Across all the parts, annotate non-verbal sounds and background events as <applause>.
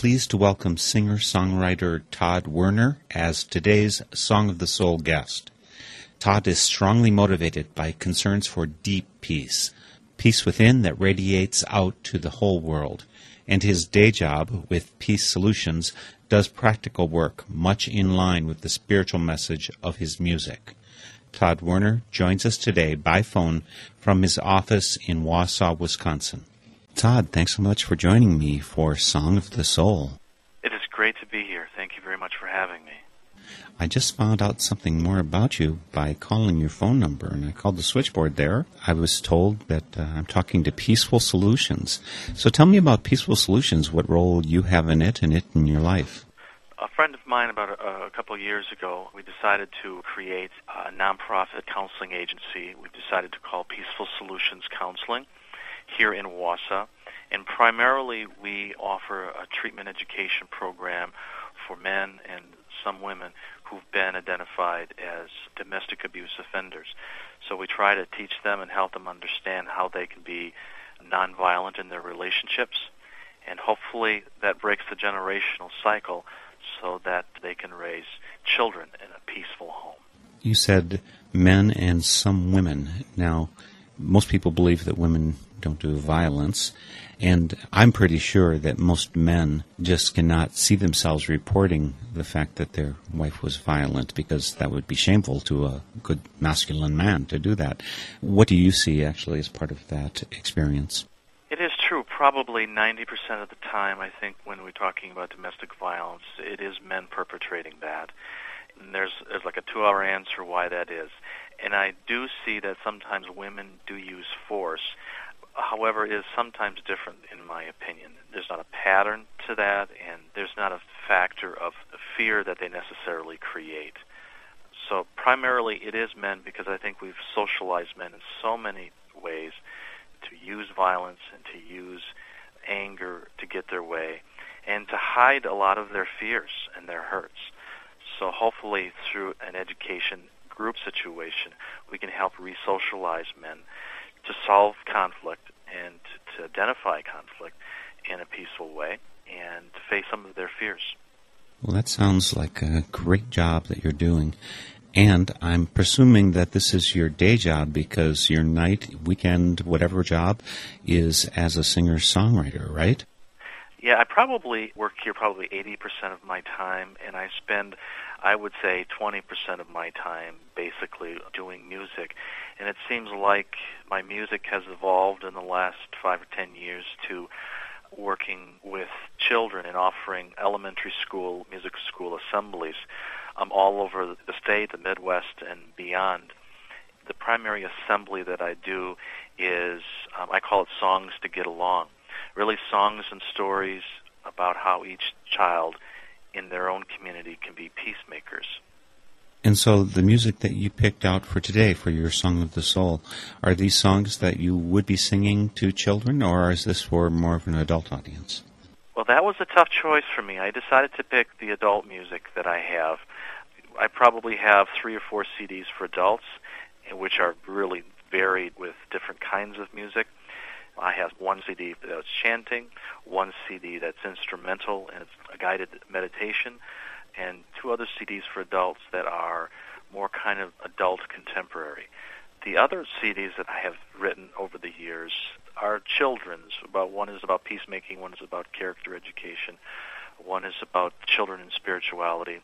pleased to welcome singer songwriter Todd Werner as today's Song of the Soul guest. Todd is strongly motivated by concerns for deep peace, peace within that radiates out to the whole world, and his day job with Peace Solutions does practical work much in line with the spiritual message of his music. Todd Werner joins us today by phone from his office in Wausau, Wisconsin. Todd, thanks so much for joining me for Song of the Soul. It is great to be here. Thank you very much for having me. I just found out something more about you by calling your phone number, and I called the switchboard there. I was told that uh, I'm talking to Peaceful Solutions. So tell me about Peaceful Solutions, what role you have in it and it in your life. A friend of mine, about a, a couple of years ago, we decided to create a nonprofit counseling agency. We decided to call Peaceful Solutions Counseling here in Wausau. And primarily, we offer a treatment education program for men and some women who've been identified as domestic abuse offenders. So we try to teach them and help them understand how they can be nonviolent in their relationships. And hopefully that breaks the generational cycle so that they can raise children in a peaceful home. You said men and some women. Now, most people believe that women don't do violence, and I'm pretty sure that most men just cannot see themselves reporting the fact that their wife was violent because that would be shameful to a good masculine man to do that. What do you see actually as part of that experience? It is true. Probably 90% of the time, I think, when we're talking about domestic violence, it is men perpetrating that. And there's, there's like a two hour answer why that is. And I do see that sometimes women do use force. However, is sometimes different, in my opinion. There's not a pattern to that, and there's not a factor of fear that they necessarily create. So, primarily, it is men because I think we've socialized men in so many ways to use violence and to use anger to get their way and to hide a lot of their fears and their hurts. So hopefully through an education group situation, we can help re-socialize men to solve conflict and to identify conflict in a peaceful way and to face some of their fears. Well, that sounds like a great job that you're doing. And I'm presuming that this is your day job because your night, weekend, whatever job is as a singer songwriter, right? Yeah, I probably work here probably 80% of my time, and I spend I would say 20% of my time basically doing music. And it seems like my music has evolved in the last five or ten years to working with children and offering elementary school, music school assemblies um, all over the state, the Midwest, and beyond. The primary assembly that I do is, um, I call it Songs to Get Along. Really, songs and stories about how each child in their own community can be peacemakers. And so the music that you picked out for today for your Song of the Soul, are these songs that you would be singing to children or is this for more of an adult audience? Well, that was a tough choice for me. I decided to pick the adult music that I have. I probably have three or four CDs for adults, which are really varied with different kinds of music. I have one CD that's chanting, one CD that's instrumental and it's a guided meditation, and two other CDs for adults that are more kind of adult contemporary. The other CDs that I have written over the years are children's. About one is about peacemaking, one is about character education, one is about children and spirituality.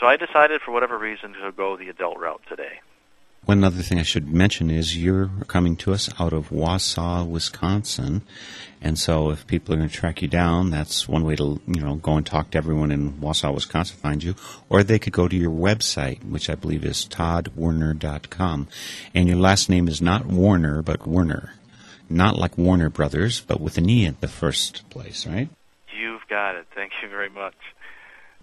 So I decided, for whatever reason, to go the adult route today. One other thing I should mention is you're coming to us out of Wausau, Wisconsin, and so if people are going to track you down, that's one way to you know go and talk to everyone in Wausau, Wisconsin, find you, or they could go to your website, which I believe is toddwerner.com, and your last name is not Warner but Werner, not like Warner Brothers, but with an e at the first place, right? You've got it. Thank you very much.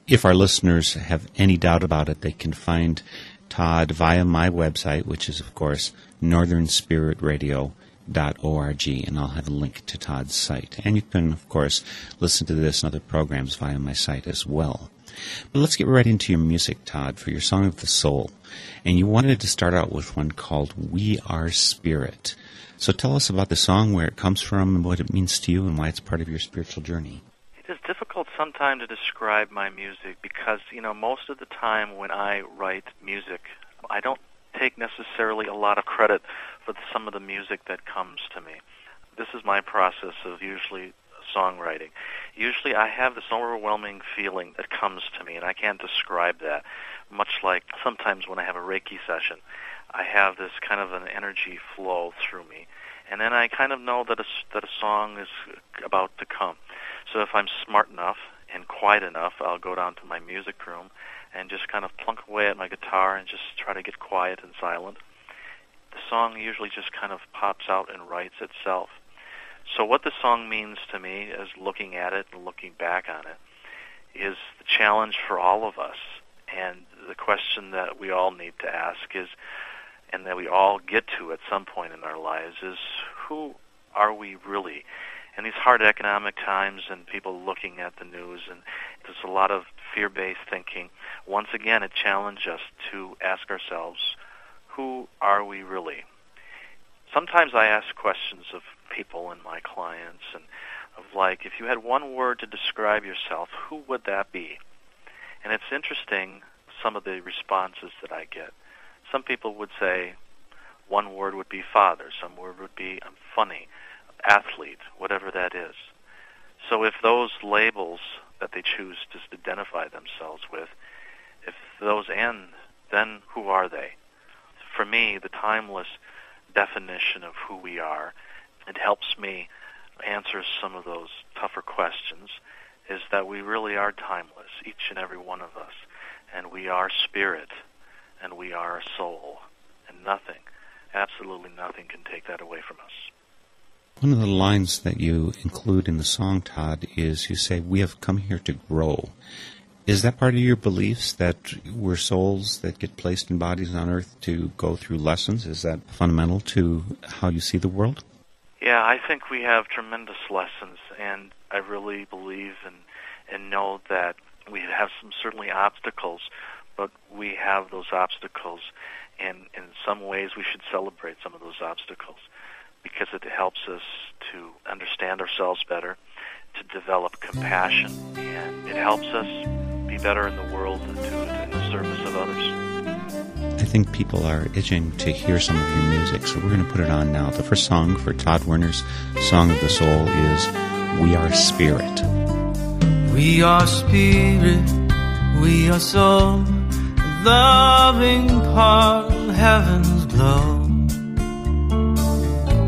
If our listeners have any doubt about it, they can find Todd via my website, which is, of course, northernspiritradio.org, and I'll have a link to Todd's site. And you can, of course, listen to this and other programs via my site as well. But let's get right into your music, Todd, for your Song of the Soul. And you wanted to start out with one called We Are Spirit. So tell us about the song, where it comes from, and what it means to you, and why it's part of your spiritual journey. It is difficult sometimes to describe my music because, you know, most of the time when I write music, I don't take necessarily a lot of credit for some of the music that comes to me. This is my process of usually songwriting. Usually I have this overwhelming feeling that comes to me, and I can't describe that. Much like sometimes when I have a Reiki session, I have this kind of an energy flow through me. And then I kind of know that a, that a song is about to come. So if I'm smart enough and quiet enough, I'll go down to my music room and just kind of plunk away at my guitar and just try to get quiet and silent. The song usually just kind of pops out and writes itself. So what the song means to me is looking at it and looking back on it is the challenge for all of us. And the question that we all need to ask is, and that we all get to at some point in our lives is, who are we really? in these hard economic times and people looking at the news and there's a lot of fear-based thinking, once again it challenged us to ask ourselves, who are we really? Sometimes I ask questions of people and my clients and of like, if you had one word to describe yourself, who would that be? And it's interesting some of the responses that I get. Some people would say one word would be father, some word would be funny, athlete, whatever that is. So if those labels that they choose to identify themselves with, if those end, then who are they? For me, the timeless definition of who we are, it helps me answer some of those tougher questions, is that we really are timeless, each and every one of us. And we are spirit, and we are a soul, and nothing, absolutely nothing can take that away from us. One of the lines that you include in the song, Todd, is you say, We have come here to grow. Is that part of your beliefs that we're souls that get placed in bodies on earth to go through lessons? Is that fundamental to how you see the world? Yeah, I think we have tremendous lessons, and I really believe and, and know that we have some certainly obstacles, but we have those obstacles, and in some ways we should celebrate some of those obstacles because it helps us to understand ourselves better, to develop compassion, and it helps us be better in the world and to in the service of others. I think people are itching to hear some of your music, so we're going to put it on now. The first song for Todd Werner's Song of the Soul is We Are Spirit. We are spirit, we are soul loving part of heaven's glow.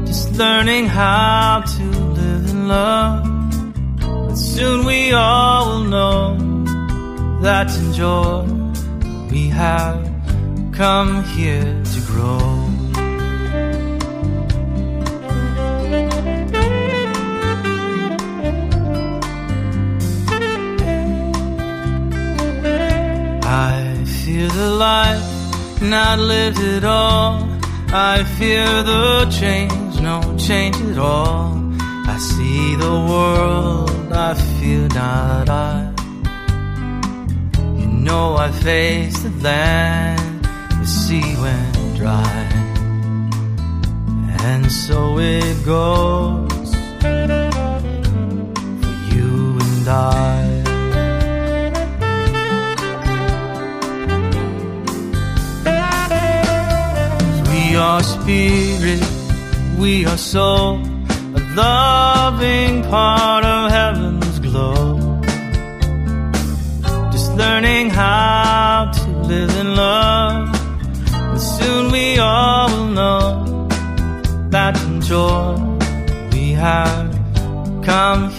Just learning how to live in love. But soon we all will know that in joy we have come here to grow. I fear the life not lived at all. I fear the change, no change at all. I see the world, I fear not I. You know I face the land, the sea went dry. And so it goes spirit, we are soul, a loving part of heaven's glow. Just learning how to live in love, and soon we all will know that joy we have come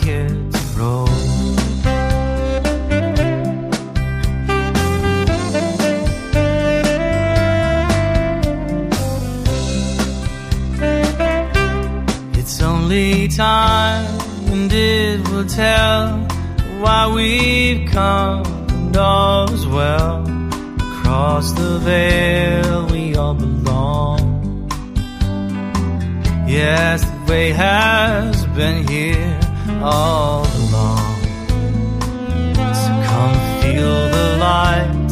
will tell why we've come and all is well. Across the veil, we all belong. Yes, the way has been here all along. So come feel the light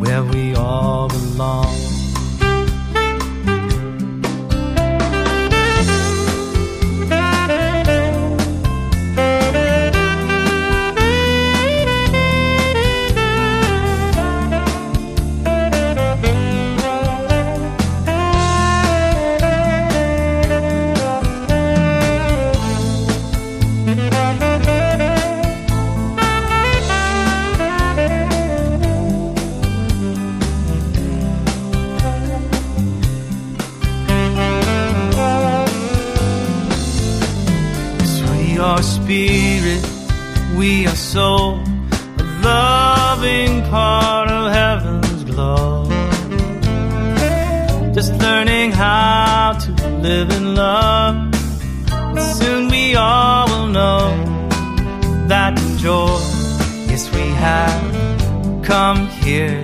where we all belong. Soul, a loving part of heaven's glow. Just learning how to live in love. Soon we all will know that joy, yes, we have come here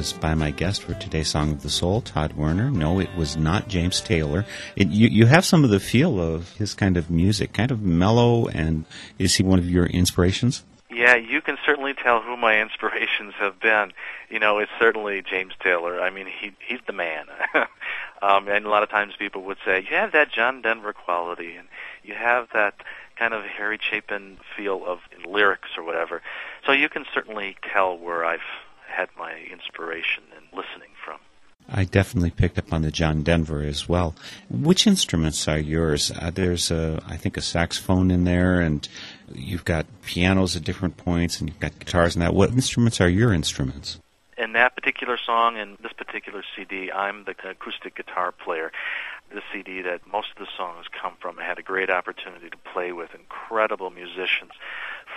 was by my guest for today's Song of the Soul, Todd Werner. No, it was not James Taylor. It, you, you have some of the feel of his kind of music, kind of mellow, and is he one of your inspirations? Yeah, you can certainly tell who my inspirations have been. You know, it's certainly James Taylor. I mean, he he's the man. <laughs> um, and a lot of times people would say, you have that John Denver quality, and you have that kind of Harry Chapin feel of lyrics or whatever. So you can certainly tell where I've had my inspiration and listening from. I definitely picked up on the John Denver as well. Which instruments are yours? Uh, there's a, I think, a saxophone in there, and you've got pianos at different points, and you've got guitars and that. What instruments are your instruments? in that particular song and this particular CD, I'm the acoustic guitar player. The CD that most of the songs come from. I had a great opportunity to play with incredible musicians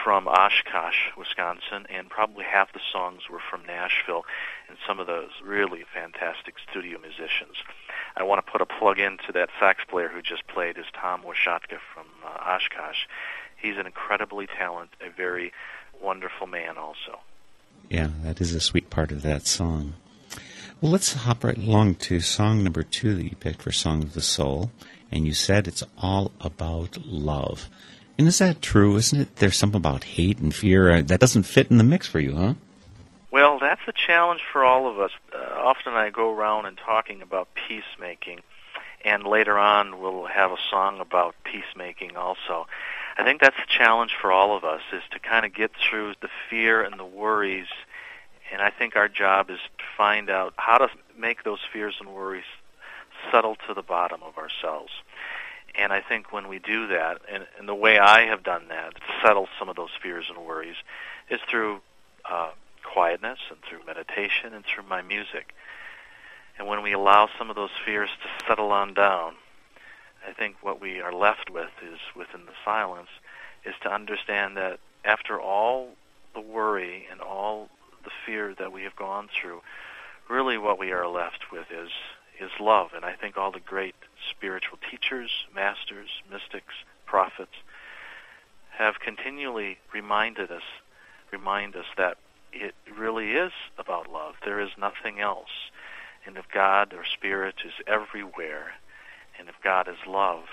from Oshkosh, Wisconsin, and probably half the songs were from Nashville, and some of those really fantastic studio musicians. I want to put a plug into that sax player who just played is Tom Washatka from uh, Oshkosh. He's an incredibly talented, a very wonderful man also. Yeah, that is a sweet part of that song. Well, let's hop right along to song number two that you picked for Song of the Soul. and you said it's all about love. And is that true? Isn't it? There's something about hate and fear uh, that doesn't fit in the mix for you, huh? Well, that's a challenge for all of us. Uh, often I go around and talking about peacemaking, and later on we'll have a song about peacemaking also. I think that's a challenge for all of us is to kind of get through the fear and the worries, and I think our job is to find out how to make those fears and worries settle to the bottom of ourselves. And I think when we do that, and, and the way I have done that, to settle some of those fears and worries, is through uh, quietness and through meditation and through my music. And when we allow some of those fears to settle on down, I think what we are left with is within the silence is to understand that after all the worry and all the fear that we have gone through, really what we are left with is is love. And I think all the great spiritual teachers, masters, mystics, prophets have continually reminded us remind us that it really is about love. There is nothing else. And if God or Spirit is everywhere, and if God is love,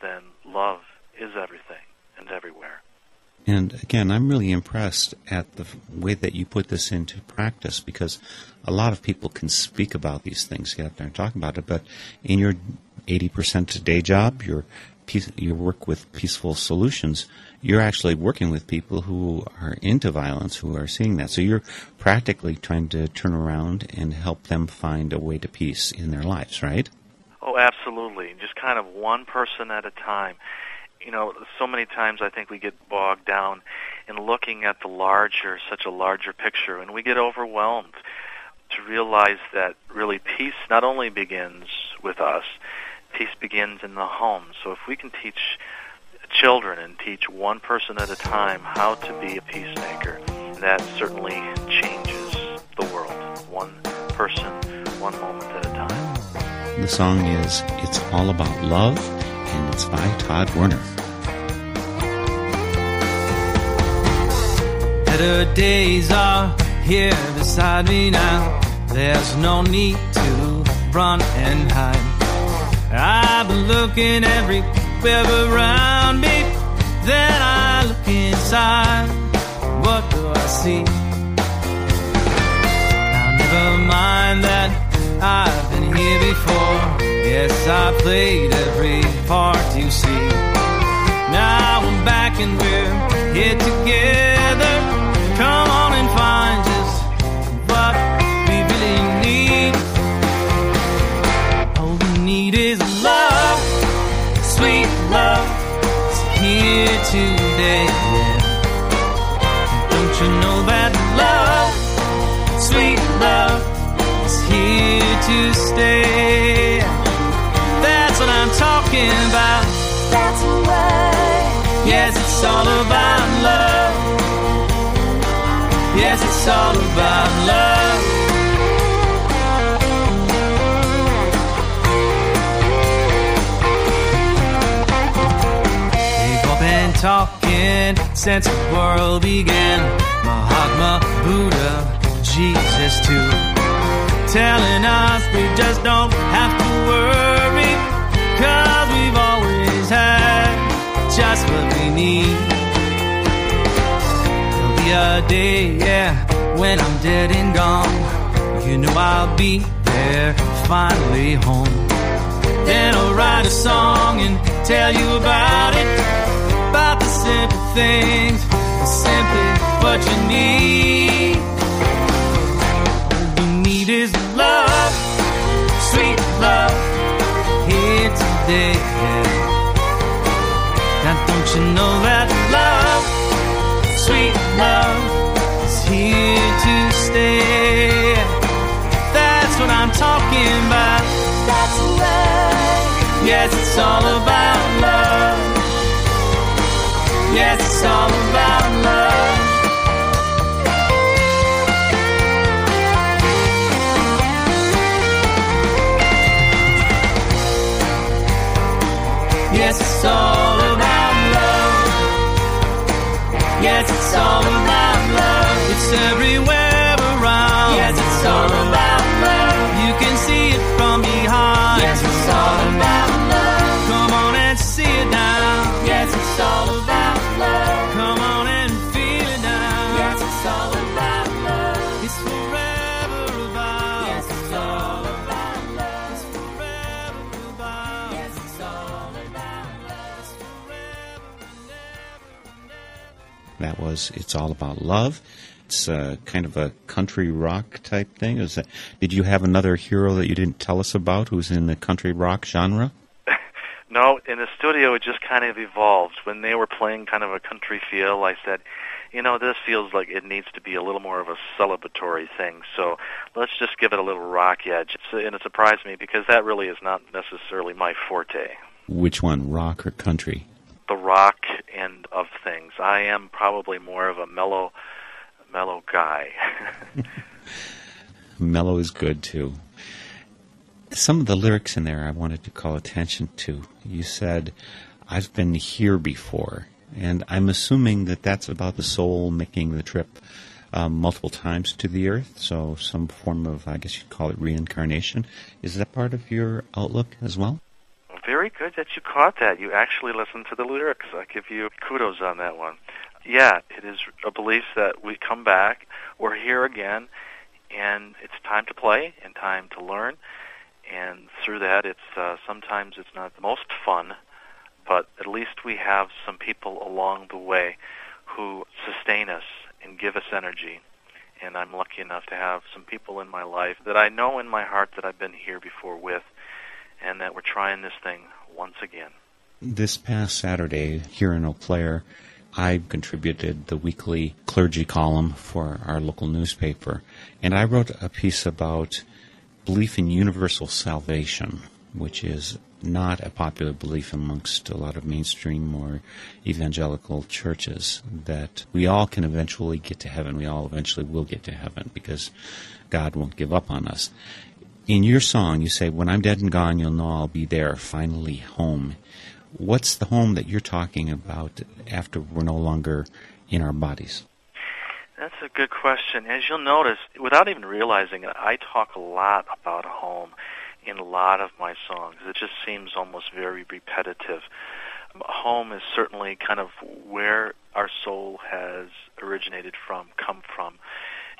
then love is everything and everywhere. And again, I'm really impressed at the way that you put this into practice because a lot of people can speak about these things, get up there and talk about it, but in your 80% day job, your you work with peaceful solutions, you're actually working with people who are into violence, who are seeing that. So you're practically trying to turn around and help them find a way to peace in their lives, right? Oh, absolutely. Just kind of one person at a time. You know, so many times I think we get bogged down in looking at the larger, such a larger picture, and we get overwhelmed to realize that really peace not only begins with us, peace begins in the home. So if we can teach children and teach one person at a time how to be a peacemaker, that certainly changes the world. One person, one moment at a time. The song is It's All About Love, and it's by Todd Werner. Better days are here beside me now. There's no need to run and hide. I've been looking everywhere around me. Then I look inside. What do I see? Now, never mind that I've been here before. Yes, I played every part you see. Now I'm back and we're here together. Come on and find just what we really need. All we need is love, sweet love. It's here today. Don't you know that love, sweet love, is here to stay? It's all about love. Yes, it's all about love. They've been talking since the world began. Mahatma, Buddha, Jesus too. Telling us we just don't have to worry. Cause we've had just what we need. There'll be a day, yeah, when I'm dead and gone. You know I'll be there, finally home. Then I'll write a song and tell you about it. About the simple things, simply what you need. All you need is love, sweet love, here today. Now know that love, sweet love, is here to stay? That's what I'm talking about. That's why. Yes, it's all about love. Yes, it's all about love. Yes, it's all It's all about love. It's everywhere was It's All About Love. It's uh, kind of a country rock type thing. Is that, did you have another hero that you didn't tell us about who's in the country rock genre? <laughs> no, in the studio it just kind of evolved. When they were playing kind of a country feel, I said, you know, this feels like it needs to be a little more of a celebratory thing. So let's just give it a little rock edge. And it surprised me because that really is not necessarily my forte. Which one, rock or country? The rock end of things. I am probably more of a mellow, mellow guy. <laughs> mellow is good too. Some of the lyrics in there I wanted to call attention to. You said, I've been here before. And I'm assuming that that's about the soul making the trip um, multiple times to the earth. So some form of, I guess you'd call it reincarnation. Is that part of your outlook as well? Very good that you caught that. You actually listened to the lyrics. I give you kudos on that one. Yeah, it is a belief that we come back, we're here again, and it's time to play and time to learn. And through that, it's uh, sometimes it's not the most fun but at least we have some people along the way who sustain us and give us energy. And I'm lucky enough to have some people in my life that I know in my heart that I've been here before with, and that we're trying this thing once again. This past Saturday here in Eau Claire, I contributed the weekly clergy column for our local newspaper, and I wrote a piece about belief in universal salvation, which is not a popular belief amongst a lot of mainstream or evangelical churches that we all can eventually get to heaven. We all eventually will get to heaven because God won't give up on us. In your song, you say, When I'm dead and gone, you'll know I'll be there, finally home. What's the home that you're talking about after we're no longer in our bodies? That's a good question. As you'll notice, without even realizing it, I talk a lot about home in a lot of my songs. It just seems almost very repetitive. Home is certainly kind of where our soul has originated from, come from,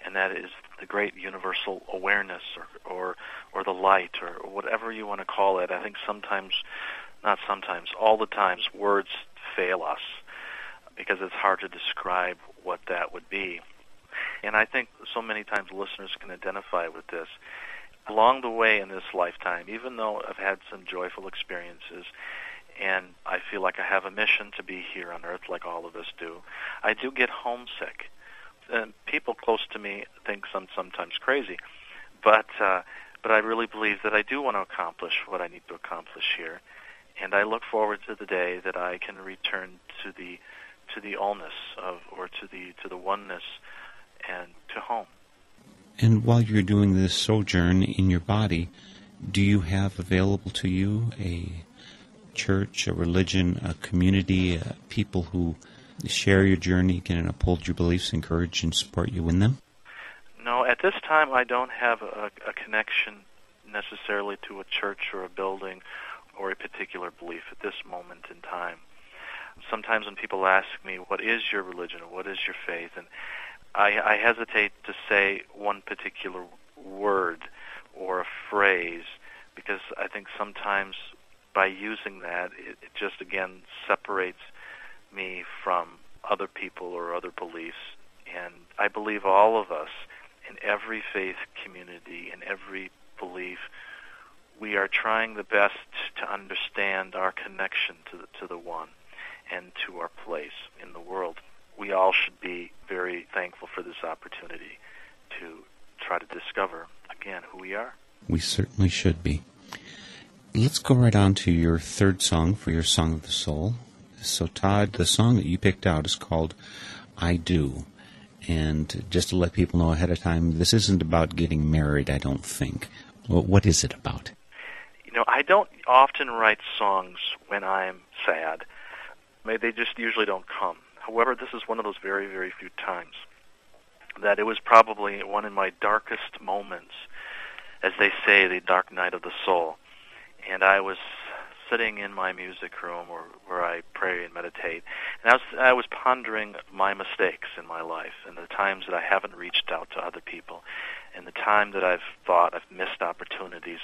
and that is the great universal awareness or or, or the light or whatever you want to call it. I think sometimes not sometimes, all the times words fail us because it's hard to describe what that would be. And I think so many times listeners can identify with this along the way in this lifetime, even though I've had some joyful experiences and I feel like I have a mission to be here on earth like all of us do, I do get homesick. And people close to me think I'm sometimes crazy, but uh, but I really believe that I do want to accomplish what I need to accomplish here, and I look forward to the day that I can return to the to the allness of or to the to the oneness and to home. And while you're doing this sojourn in your body, do you have available to you a church, a religion, a community, uh, people who share your journey, can uphold your beliefs, encourage and support you in them? No, at this time I don't have a, a connection necessarily to a church or a building or a particular belief at this moment in time. Sometimes when people ask me, what is your religion or what is your faith? And I, I hesitate to say one particular word or a phrase because I think sometimes by using that, it, it just again separates me from other people or other beliefs. And I believe all of us in every faith community, in every belief, we are trying the best to understand our connection to the, to the one and to our place in the world we all should be very thankful for this opportunity to try to discover again who we are. We certainly should be. Let's go right on to your third song for your Song of the Soul. So, Todd, the song that you picked out is called I Do. And just to let people know ahead of time, this isn't about getting married, I don't think. What is it about? You know, I don't often write songs when I'm sad. They just usually don't come. However, this is one of those very, very few times that it was probably one of my darkest moments, as they say, the dark night of the soul. And I was sitting in my music room or where I pray and meditate, and I was I was pondering my mistakes in my life and the times that I haven't reached out to other people, and the time that I've thought I've missed opportunities.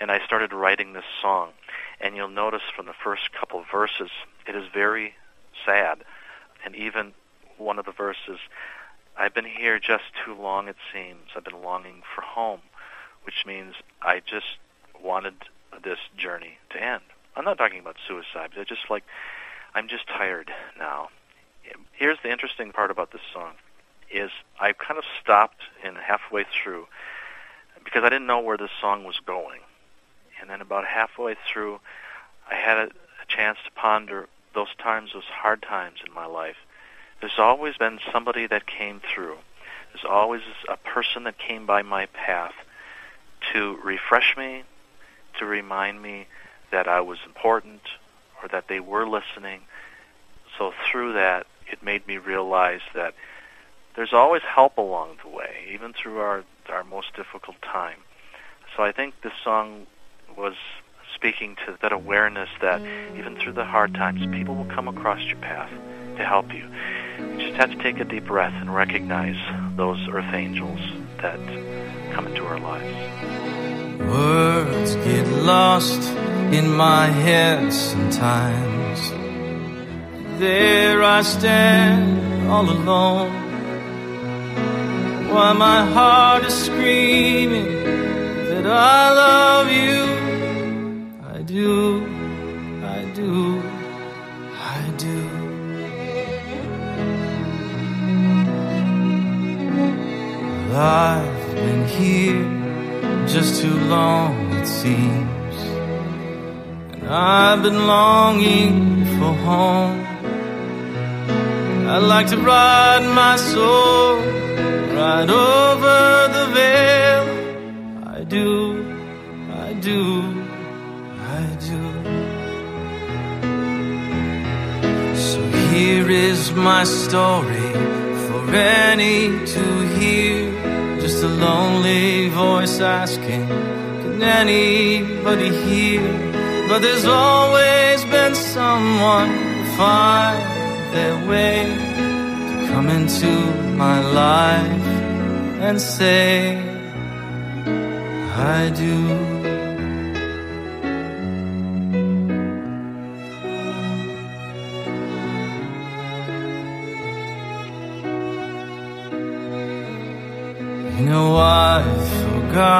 And I started writing this song, and you'll notice from the first couple verses, it is very sad and even one of the verses, I've been here just too long, it seems. I've been longing for home, which means I just wanted this journey to end. I'm not talking about suicide, but just like, I'm just tired now. Here's the interesting part about this song is I kind of stopped in halfway through because I didn't know where this song was going. And then about halfway through, I had a, a chance to ponder those times, those hard times in my life. There's always been somebody that came through. There's always a person that came by my path to refresh me, to remind me that I was important or that they were listening. So through that, it made me realize that there's always help along the way, even through our our most difficult time. So I think this song was speaking to that awareness that even through the hard times, people will come across your path to help you. You just have to take a deep breath and recognize those earth angels that come into our lives. Words get lost in my head sometimes. There I stand all alone. While my heart is screaming that I love you. I do, I do, I do. I've been here just too long, it seems. And I've been longing for home. I'd like to ride my soul right over the veil. I do, I do, I do. So here is my story for any to hear. Just a lonely voice asking, Can anybody hear? But there's always been someone to find their way to come into my life and say, I do.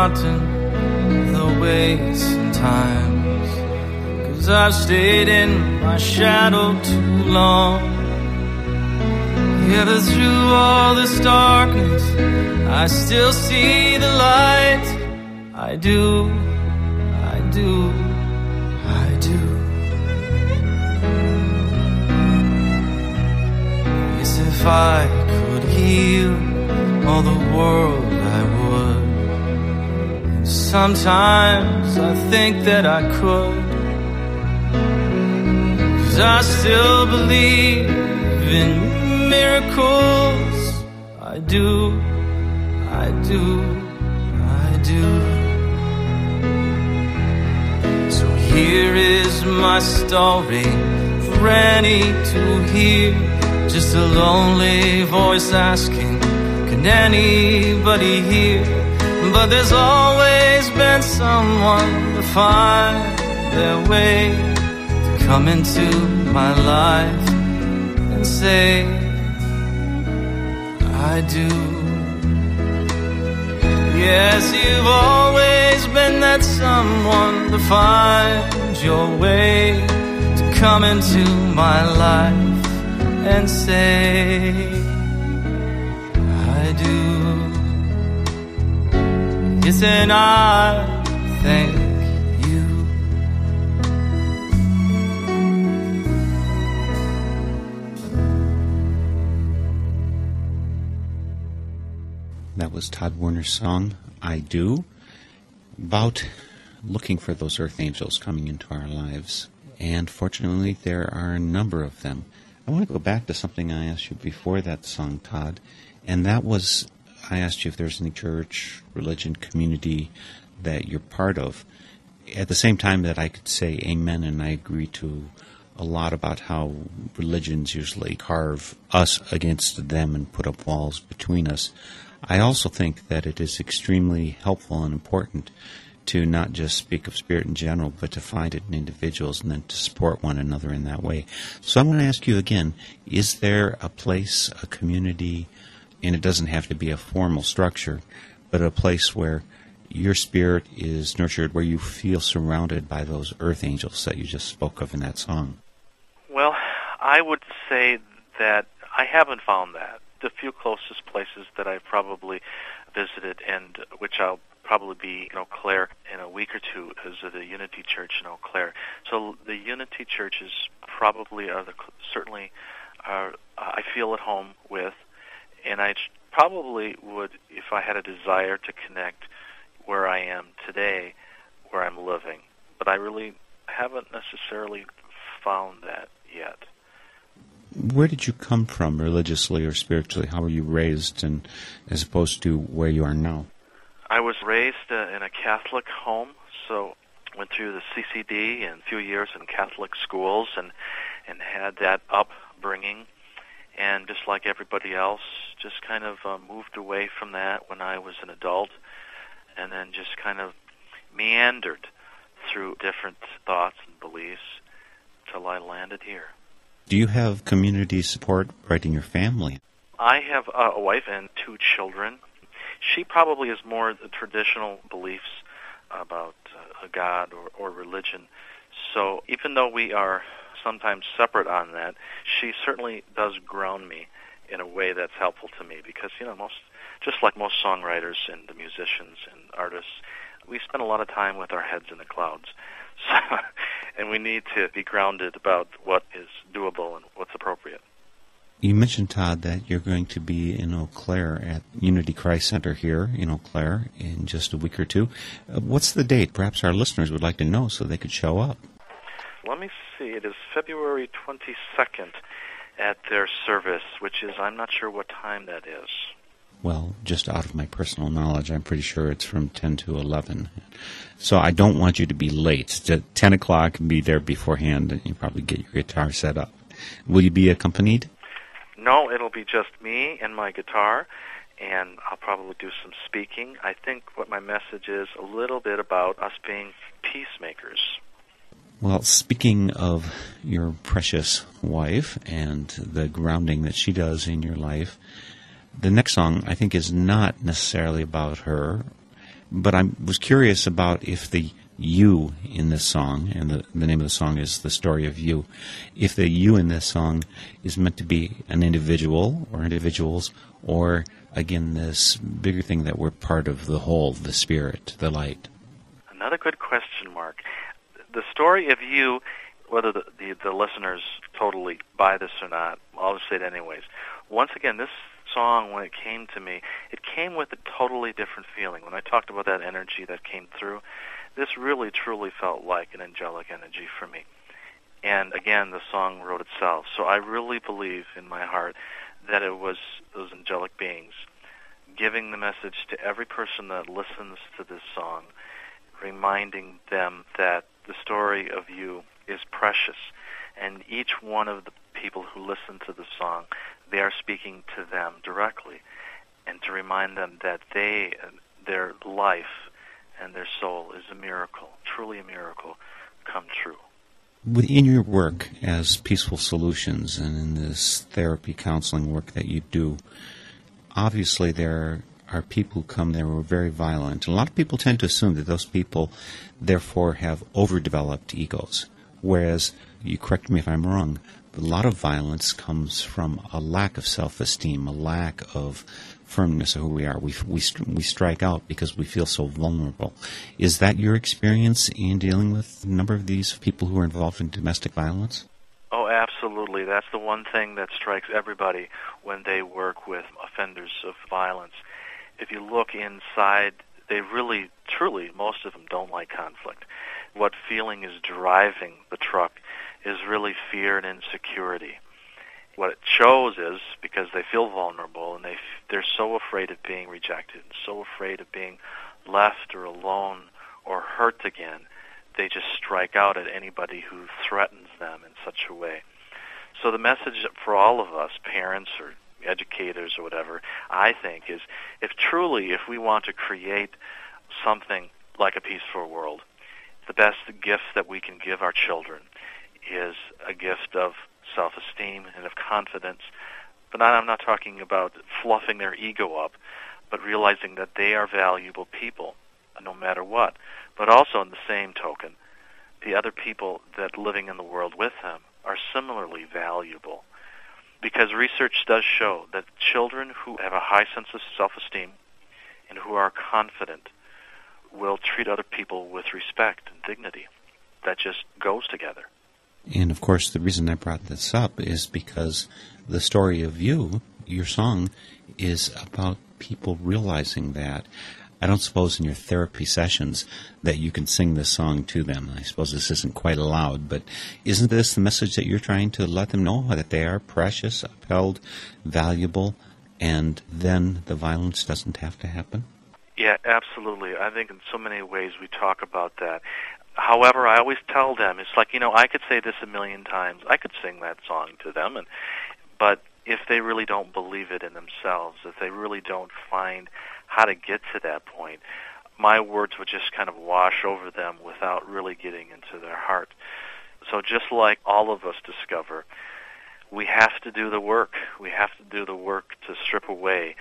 The ways and times Cause I've stayed in my shadow too long. Yeah, but through all this darkness I still see the light. I do, I do, I do. Yes, if I could heal all the world sometimes I think that I could. Cause I still believe in miracles. I do, I do, I do. So here is my story for any to hear. Just a lonely voice asking, Can anybody hear? But there's always been someone to find their way to come into my life and say, I do. Yes, you've always been that someone to find your way to come into my life and say, And I thank you. That was Todd Werner's song, I Do, about looking for those earth angels coming into our lives. And fortunately, there are a number of them. I want to go back to something I asked you before that song, Todd, and that was I asked you if there's any church, religion, community that you're part of. At the same time that I could say amen and I agree to a lot about how religions usually carve us against them and put up walls between us. I also think that it is extremely helpful and important to not just speak of spirit in general, but to find it in individuals and then to support one another in that way. So I'm going to ask you again is there a place, a community, and it doesn't have to be a formal structure, but a place where your spirit is nurtured, where you feel surrounded by those earth angels that you just spoke of in that song? Well, I would say that I haven't found that. The few closest places that I've probably visited, and which I'll probably be in Eau Claire in a week or two, is the Unity Church in Eau Claire. So the Unity churches probably are the certainly are uh, I feel at home with, and I probably would if I had a desire to connect where I am today, where I'm living. But I really haven't necessarily found that yet. Where did you come from religiously or spiritually? How were you raised and as opposed to where you are now? I was raised uh, in a Catholic home, so went through the CCD and a few years in Catholic schools and and had that upbringing and just like everybody else just kind of uh, moved away from that when I was an adult and then just kind of meandered through different thoughts and beliefs till I landed here. Do you have community support right in your family? I have a wife and two children. She probably has more the traditional beliefs about uh, a God or, or religion. So even though we are sometimes separate on that, she certainly does ground me in a way that's helpful to me because you know most just like most songwriters and the musicians and artists, we spend a lot of time with our heads in the clouds. <laughs> So, and we need to be grounded about what is doable and what's appropriate. You mentioned, Todd, that you're going to be in Eau Claire at Unity Christ Center here in Eau Claire in just a week or two. Uh, what's the date? Perhaps our listeners would like to know so they could show up. Let me see. It is February 22nd at their service, which is, I'm not sure what time that is well, just out of my personal knowledge, I'm pretty sure it's from 10 to 11. So I don't want you to be late. At 10 o'clock, be there beforehand, and you probably get your guitar set up. Will you be accompanied? No, it'll be just me and my guitar, and I'll probably do some speaking. I think what my message is a little bit about us being peacemakers. Well, speaking of your precious wife and the grounding that she does in your life, the next song, I think, is not necessarily about her, but I was curious about if the you in this song, and the, the name of the song is The Story of You, if the you in this song is meant to be an individual or individuals, or again, this bigger thing that we're part of the whole, the spirit, the light. Another good question, Mark. The story of you, whether the, the, the listeners totally buy this or not, I'll just say it anyways. Once again, this song, when it came to me, it came with a totally different feeling. When I talked about that energy that came through, this really truly felt like an angelic energy for me. And again, the song wrote itself. So I really believe in my heart that it was those angelic beings giving the message to every person that listens to this song, reminding them that the story of you is precious. And each one of the people who listen to the song they are speaking to them directly, and to remind them that they, their life and their soul is a miracle, truly a miracle, come true. Within your work as Peaceful Solutions and in this therapy counseling work that you do, obviously there are people who come there who are very violent. A lot of people tend to assume that those people, therefore, have overdeveloped egos. Whereas, you correct me if I'm wrong, a lot of violence comes from a lack of self-esteem, a lack of firmness of who we are. We, we, we strike out because we feel so vulnerable. Is that your experience in dealing with a number of these people who are involved in domestic violence? Oh, absolutely. That's the one thing that strikes everybody when they work with offenders of violence. If you look inside, they really, truly, most of them don't like conflict. What feeling is driving the truck is really fear and insecurity. What it shows is because they feel vulnerable and they they're so afraid of being rejected, so afraid of being left or alone or hurt again, they just strike out at anybody who threatens them in such a way. So the message for all of us, parents or educators or whatever, I think is if truly if we want to create something like a peaceful world. The best gift that we can give our children is a gift of self-esteem and of confidence. But I'm not talking about fluffing their ego up, but realizing that they are valuable people, no matter what. But also, in the same token, the other people that living in the world with them are similarly valuable. Because research does show that children who have a high sense of self-esteem and who are confident will treat other people with respect and dignity. That just goes together. And of course, the reason I brought this up is because the story of you, your song, is about people realizing that. I don't suppose in your therapy sessions that you can sing this song to them. I suppose this isn't quite allowed, but isn't this the message that you're trying to let them know that they are precious, upheld, valuable, and then the violence doesn't have to happen? Yeah, absolutely. I think in so many ways we talk about that. However, I always tell them it's like you know I could say this a million times. I could sing that song to them, and but if they really don't believe it in themselves, if they really don't find how to get to that point, my words would just kind of wash over them without really getting into their heart. So just like all of us discover, we have to do the work. We have to do the work to strip away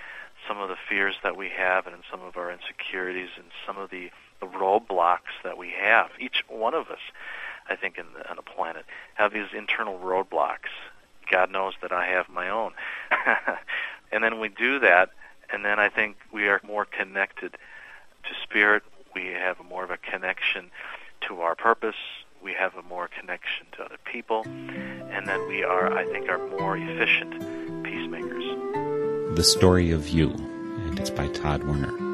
some of the fears that we have and some of our insecurities and some of the, the roadblocks that we have. Each one of us, I think, in the, on the planet, have these internal roadblocks. God knows that I have my own. <laughs> and then we do that, and then I think we are more connected to spirit. We have more of a connection to our purpose. We have a more connection to other people, and then we are, I think, are more efficient peacemakers. The Story of You, and it's by Todd Werner.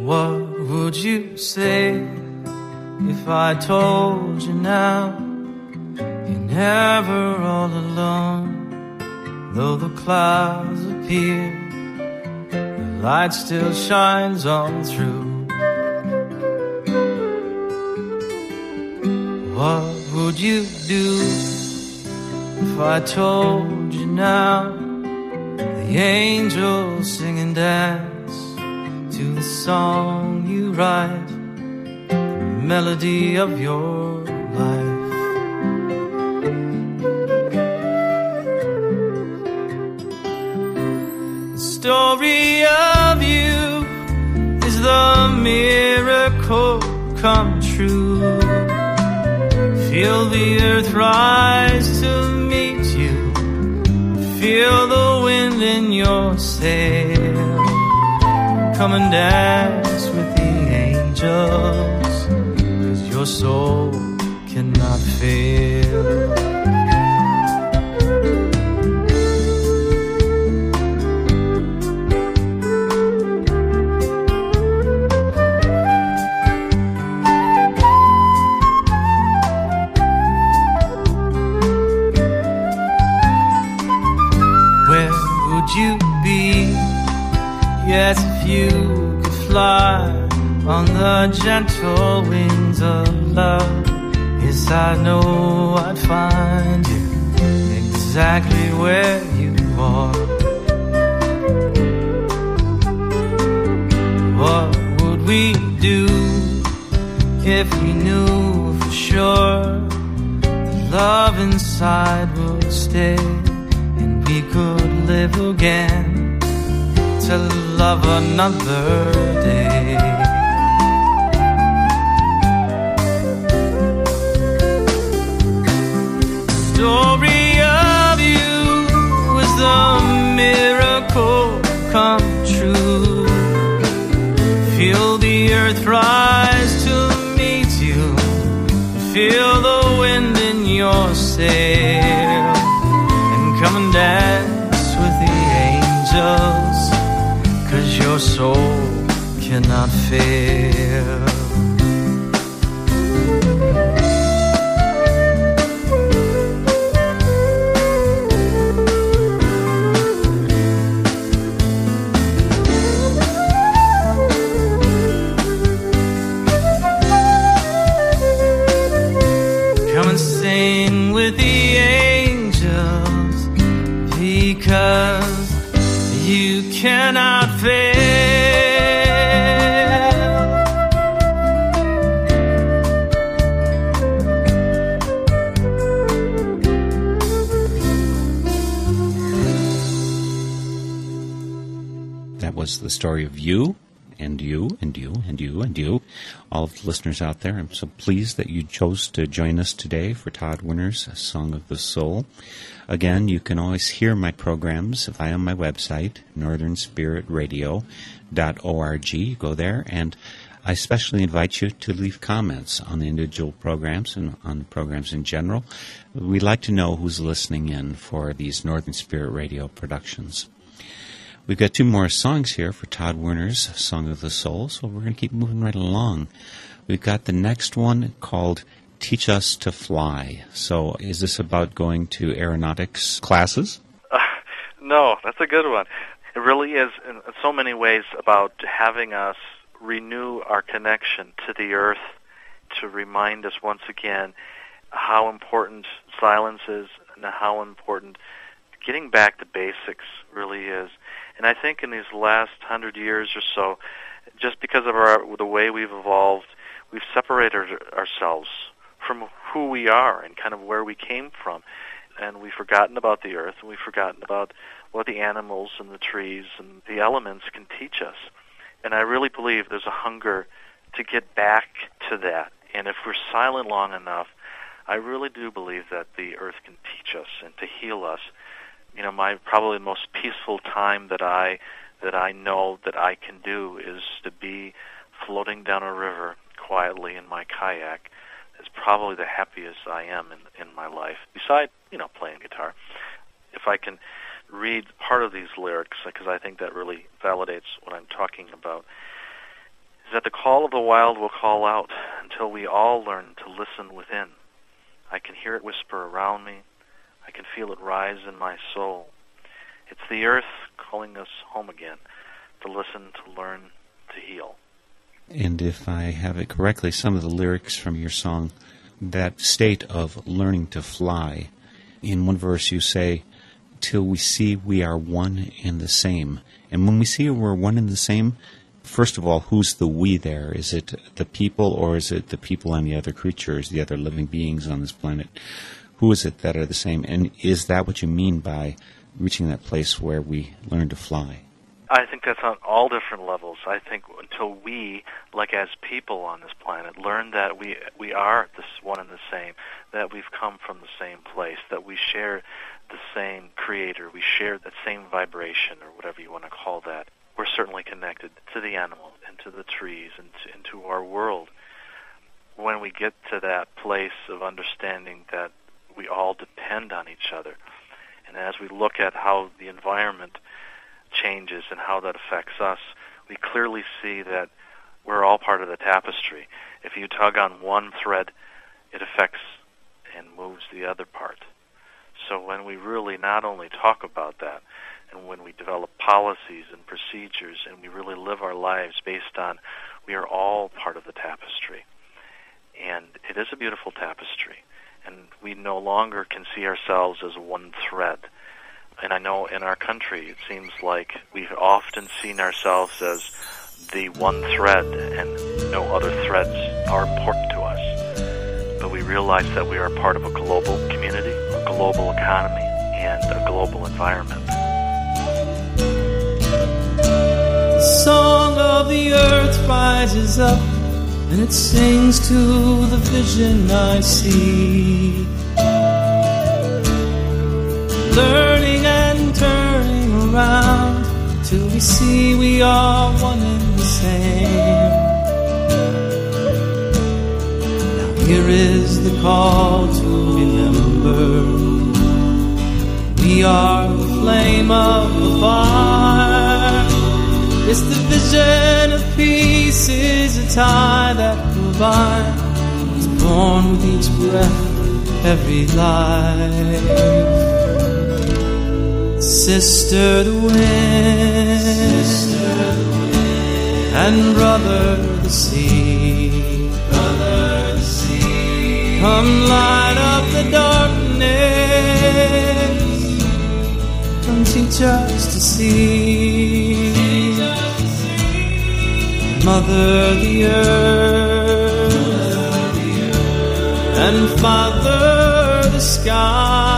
What would you say if I told you now you're never all alone? Though the clouds appear, the light still shines on through. What would you do if I told you now? The angels sing and dance to the song you write, the melody of your story of you is the miracle come true. Feel the earth rise to meet you. Feel the wind in your sail. Come and dance with the angels. Cause your soul cannot fail. You could fly on the gentle wings of love. Yes, I know I'd find you exactly where you are. What would we do if we knew for sure the love inside would stay and we could live again to love another day? story of you is the miracle come true. Feel the earth rise to meet you. Feel the wind in your sail. Your soul cannot fail. Come and sing with the angels because you cannot fail. Story of you and you and you and you and you, all of the listeners out there. I'm so pleased that you chose to join us today for Todd Werner's Song of the Soul. Again, you can always hear my programs via my website, northernspiritradio.org. Go there and I especially invite you to leave comments on the individual programs and on the programs in general. We'd like to know who's listening in for these Northern Spirit Radio productions. We've got two more songs here for Todd Werner's Song of the Soul, so we're going to keep moving right along. We've got the next one called Teach Us to Fly. So, is this about going to aeronautics classes? Uh, <laughs> no, that's a good one. It really is, in so many ways, about having us renew our connection to the earth, to remind us once again how important silence is and how important getting back to basics really is. And I think in these last hundred years or so, just because of our the way we've evolved, we've separated ourselves from who we are and kind of where we came from, and we've forgotten about the earth and we've forgotten about what the animals and the trees and the elements can teach us. And I really believe there's a hunger to get back to that. And if we're silent long enough, I really do believe that the earth can teach us and to heal us you know my probably the most peaceful time that I that I know that I can do is to be floating down a river quietly in my kayak is probably the happiest I am in in my life. Beside, you know, playing guitar. If I can read part of these lyrics because I think that really validates what I'm talking about is that the call of the wild will call out until we all learn to listen within. I can hear it whisper around me, I can feel it rise in my soul. It's the earth calling us home again to listen, to learn, to heal. And if I have it correctly, some of the lyrics from your song, that state of learning to fly, in one verse you say, till we see we are one and the same. And when we see we're one and the same, first of all, who's the we there? Is it the people or is it the people and the other creatures, the other living beings on this planet? Who is it that are the same? And is that what you mean by reaching that place where we learn to fly? I think that's on all different levels. I think until we, like as people on this planet, learn that we we are this one and the same, that we've come from the same place, that we share the same creator, we share that same vibration or whatever you want to call that. We're certainly connected to the animal and to the trees and to, and to our world. When we get to that place of understanding that we all depend on each other. And as we look at how the environment changes and how that affects us, we clearly see that we're all part of the tapestry. If you tug on one thread, it affects and moves the other part. So when we really not only talk about that, and when we develop policies and procedures, and we really live our lives based on we are all part of the tapestry. And it is a beautiful tapestry and we no longer can see ourselves as one thread. And I know in our country, it seems like we've often seen ourselves as the one thread, and no other threads are important to us. But we realize that we are part of a global community, a global economy, and a global environment. The song of the earth rises up and it sings to the vision I see. Learning and turning around till we see we are one and the same. Now here is the call to remember we are the flame of the fire. It's the vision of peace is a tie that will. It's born with each breath, every life. Sister the wind, and brother the sea. Brother the sea. Come light up the darkness. Come teach us to see. Mother the earth, and Father the sky.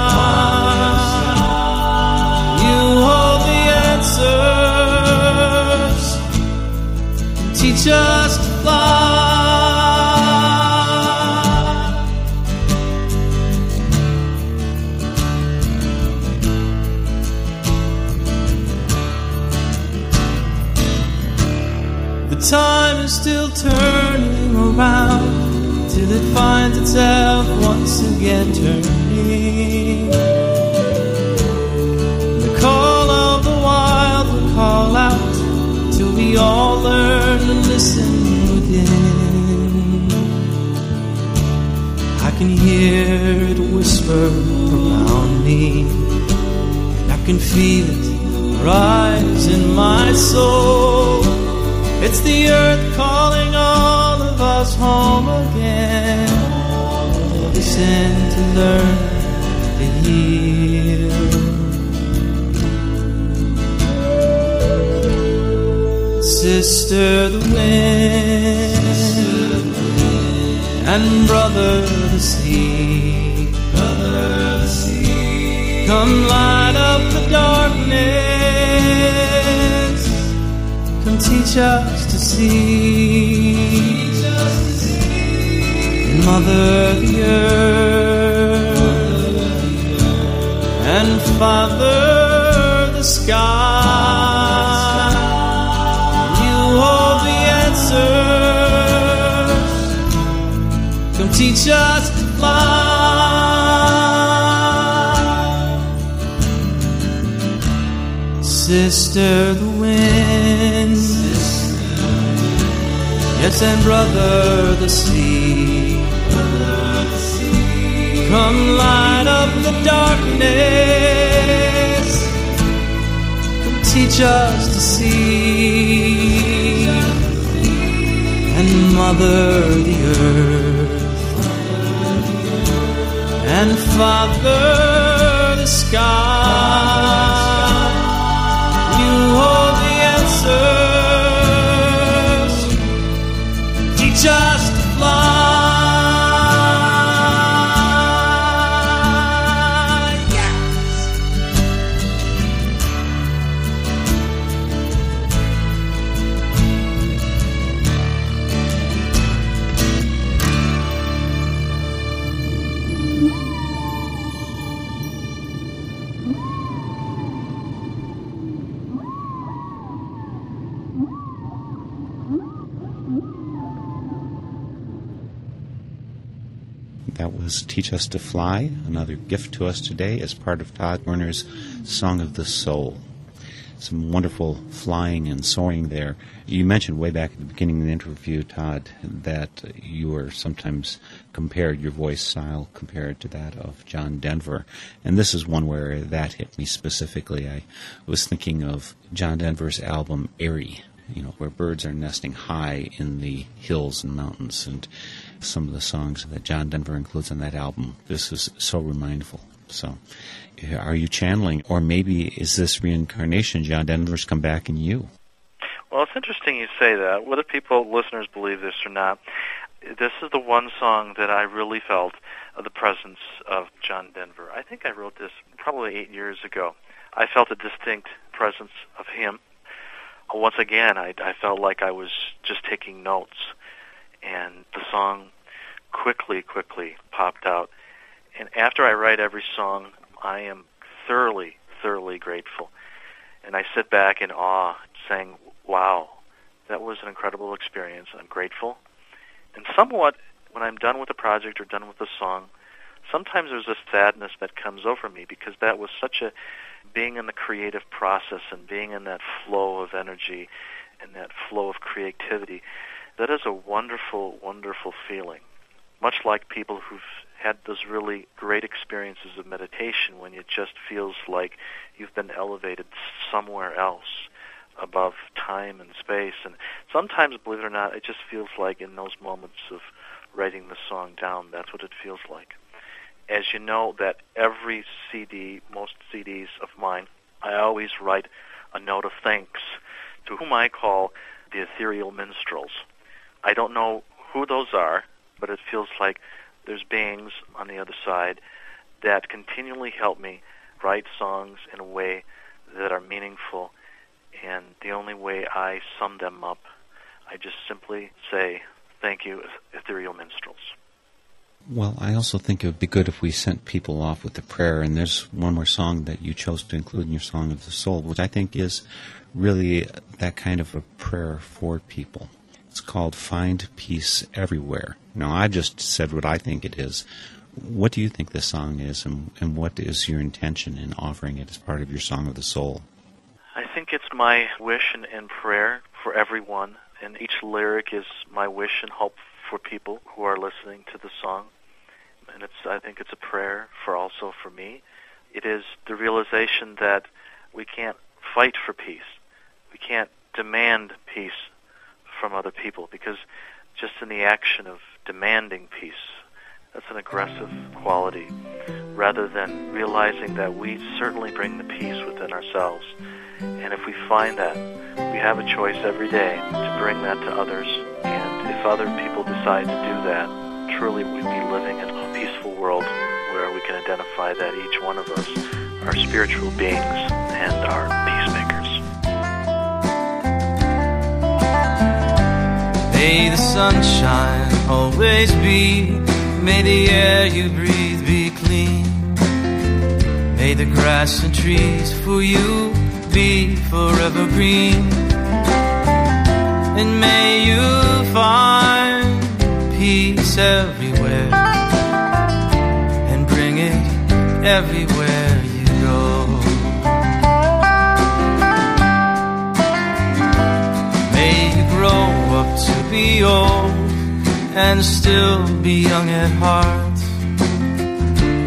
It finds itself once again turning. The call of the wild will call out till we all learn to listen within. I can hear it whisper around me, and I can feel it rise in my soul. It's the earth calling us home again. Listen to learn to hear. Sister the wind and. Brother the sea. Come light up the darkness. Come teach us to see. Mother the earth and Father the sky. You hold the answers. Come teach us to fly. Sister the wind. Yes, and brother the sea. Come light up the darkness. Come teach us to see. And mother the earth. And father the sky. You hold the answers. Teach Us to Fly, another gift to us today as part of Todd Werner's Song of the Soul. Some wonderful flying and soaring there. You mentioned way back at the beginning of the interview, Todd, that you were sometimes compared, your voice style compared to that of John Denver. And this is one where that hit me specifically. I was thinking of John Denver's album, Aerie, you know, where birds are nesting high in the hills and mountains. And some of the songs that John Denver includes on that album. This is so remindful. So, are you channeling, or maybe is this reincarnation John Denver's come back in you? Well, it's interesting you say that. Whether people, listeners, believe this or not, this is the one song that I really felt the presence of John Denver. I think I wrote this probably eight years ago. I felt a distinct presence of him. Once again, I, I felt like I was just taking notes, and the song quickly, quickly popped out. And after I write every song, I am thoroughly, thoroughly grateful. And I sit back in awe, saying, wow, that was an incredible experience. I'm grateful. And somewhat, when I'm done with the project or done with the song, sometimes there's a sadness that comes over me because that was such a being in the creative process and being in that flow of energy and that flow of creativity. That is a wonderful, wonderful feeling. Much like people who've had those really great experiences of meditation when it just feels like you've been elevated somewhere else above time and space. And sometimes, believe it or not, it just feels like in those moments of writing the song down, that's what it feels like. As you know, that every CD, most CDs of mine, I always write a note of thanks to whom I call the ethereal minstrels. I don't know who those are, but it feels like there's beings on the other side that continually help me write songs in a way that are meaningful. And the only way I sum them up, I just simply say, thank you, ethereal minstrels. Well, I also think it would be good if we sent people off with a prayer. And there's one more song that you chose to include in your Song of the Soul, which I think is really that kind of a prayer for people. It's called Find Peace Everywhere. Now, I just said what I think it is. What do you think this song is, and, and what is your intention in offering it as part of your Song of the Soul? I think it's my wish and, and prayer for everyone, and each lyric is my wish and hope for people who are listening to the song. And it's I think it's a prayer for also for me. It is the realization that we can't fight for peace. We can't demand peace from other people because just in the action of demanding peace, that's an aggressive quality rather than realizing that we certainly bring the peace within ourselves. And if we find that, we have a choice every day to bring that to others. And if other people decide to do that, truly we'd be living in a peaceful world where we can identify that each one of us are spiritual beings and are. May the sunshine always be. May the air you breathe be clean. May the grass and trees for you be forever green. And may you find peace everywhere. And bring it everywhere to be old and still be young at heart.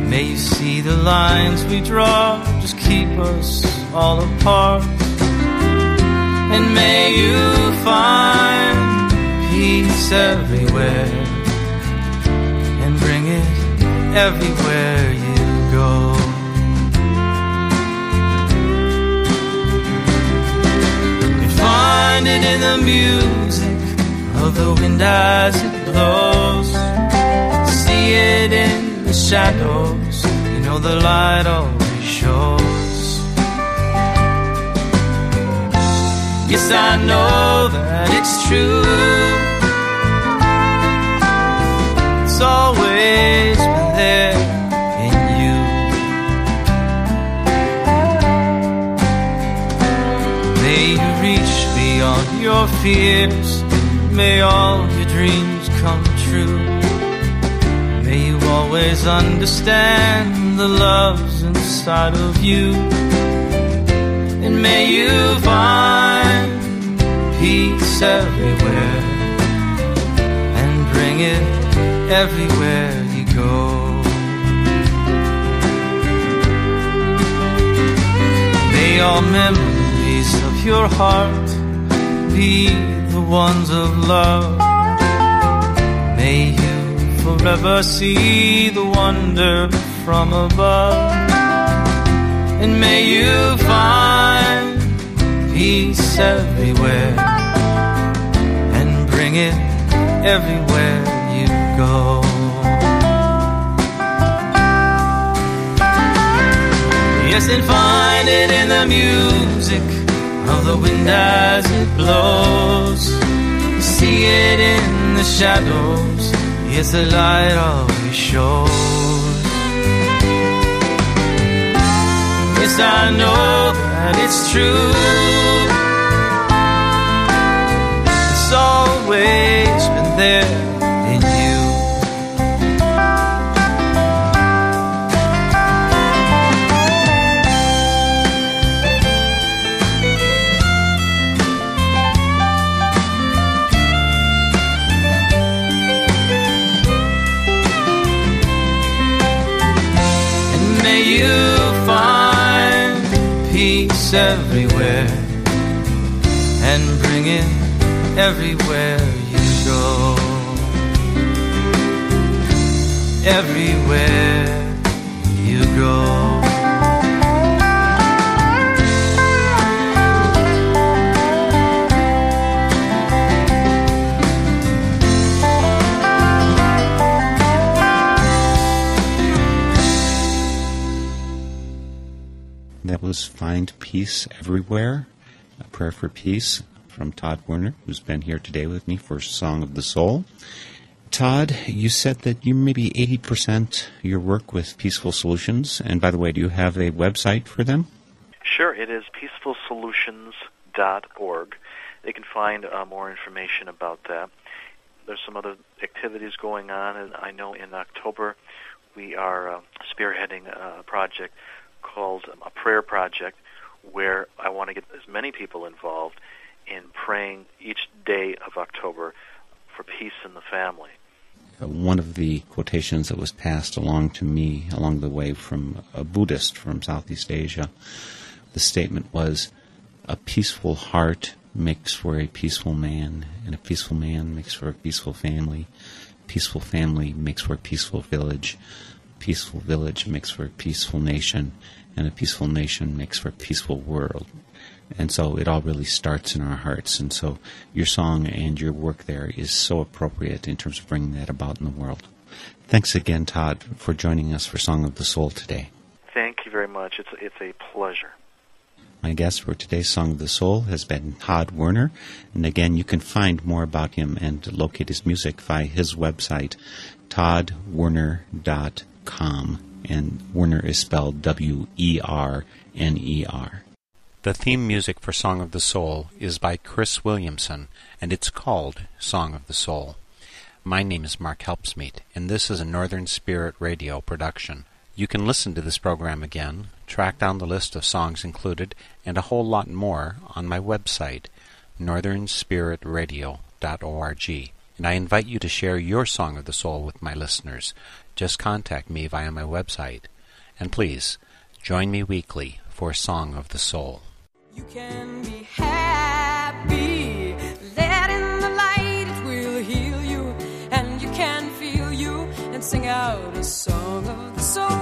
May you see the lines we draw just keep us all apart. And may you find peace everywhere and bring it everywhere you go. You find it in the music the wind as it blows. See it in the shadows. You know the light always shows. Yes, I know that it's true. It's always been there in you. May you reach beyond your fears. May all your dreams come true. May you always understand the love's inside of you. And may you find peace everywhere and bring it everywhere you go. May all memories of your heart be ones of love. May you forever see the wonder from above. And may you find peace everywhere and bring it everywhere you go. Yes, and find it in the music of the wind as it blows. See it in the shadows. Yes, the light always shows. Yes, I know that it's true. It's always been there peace everywhere and bring it everywhere you go. Everywhere you go. Was Find Peace Everywhere, a prayer for peace from Todd Werner, who's been here today with me for Song of the Soul. Todd, you said that you maybe 80% your work with Peaceful Solutions. And by the way, do you have a website for them? Sure, it is peacefulsolutions.org. they can find uh, more information about that. There's some other activities going on, and I know in October we are uh, spearheading a project called a prayer project where I want to get as many people involved in praying each day of October for peace in the family. One of the quotations that was passed along to me along the way from a Buddhist from Southeast Asia, the statement was, A peaceful heart makes for a peaceful man, and a peaceful man makes for a peaceful family. Peaceful family makes for a peaceful village. Peaceful village makes for a peaceful nation, and a peaceful nation makes for a peaceful world. And so it all really starts in our hearts. And so your song and your work there is so appropriate in terms of bringing that about in the world. Thanks again, Todd, for joining us for Song of the Soul today. Thank you very much. It's, it's a pleasure. My guest for today's Song of the Soul has been Todd Werner. And again, you can find more about him and locate his music via his website, toddwerner.com. And Werner is spelled W E R N E R. The theme music for Song of the Soul is by Cris Williamson, and it's called Song of the Soul. My name is Mark Helpsmeet, and this is a Northern Spirit Radio production. You can listen to this program again, track down the list of songs included, and a whole lot more on my website, northernspiritradio.org. And I invite you to share your Song of the Soul with my listeners. Just contact me via my website. And please, join me weekly for Song of the Soul. You can be happy. Let in the light, it will heal you. And you can feel you and sing out a song of the soul.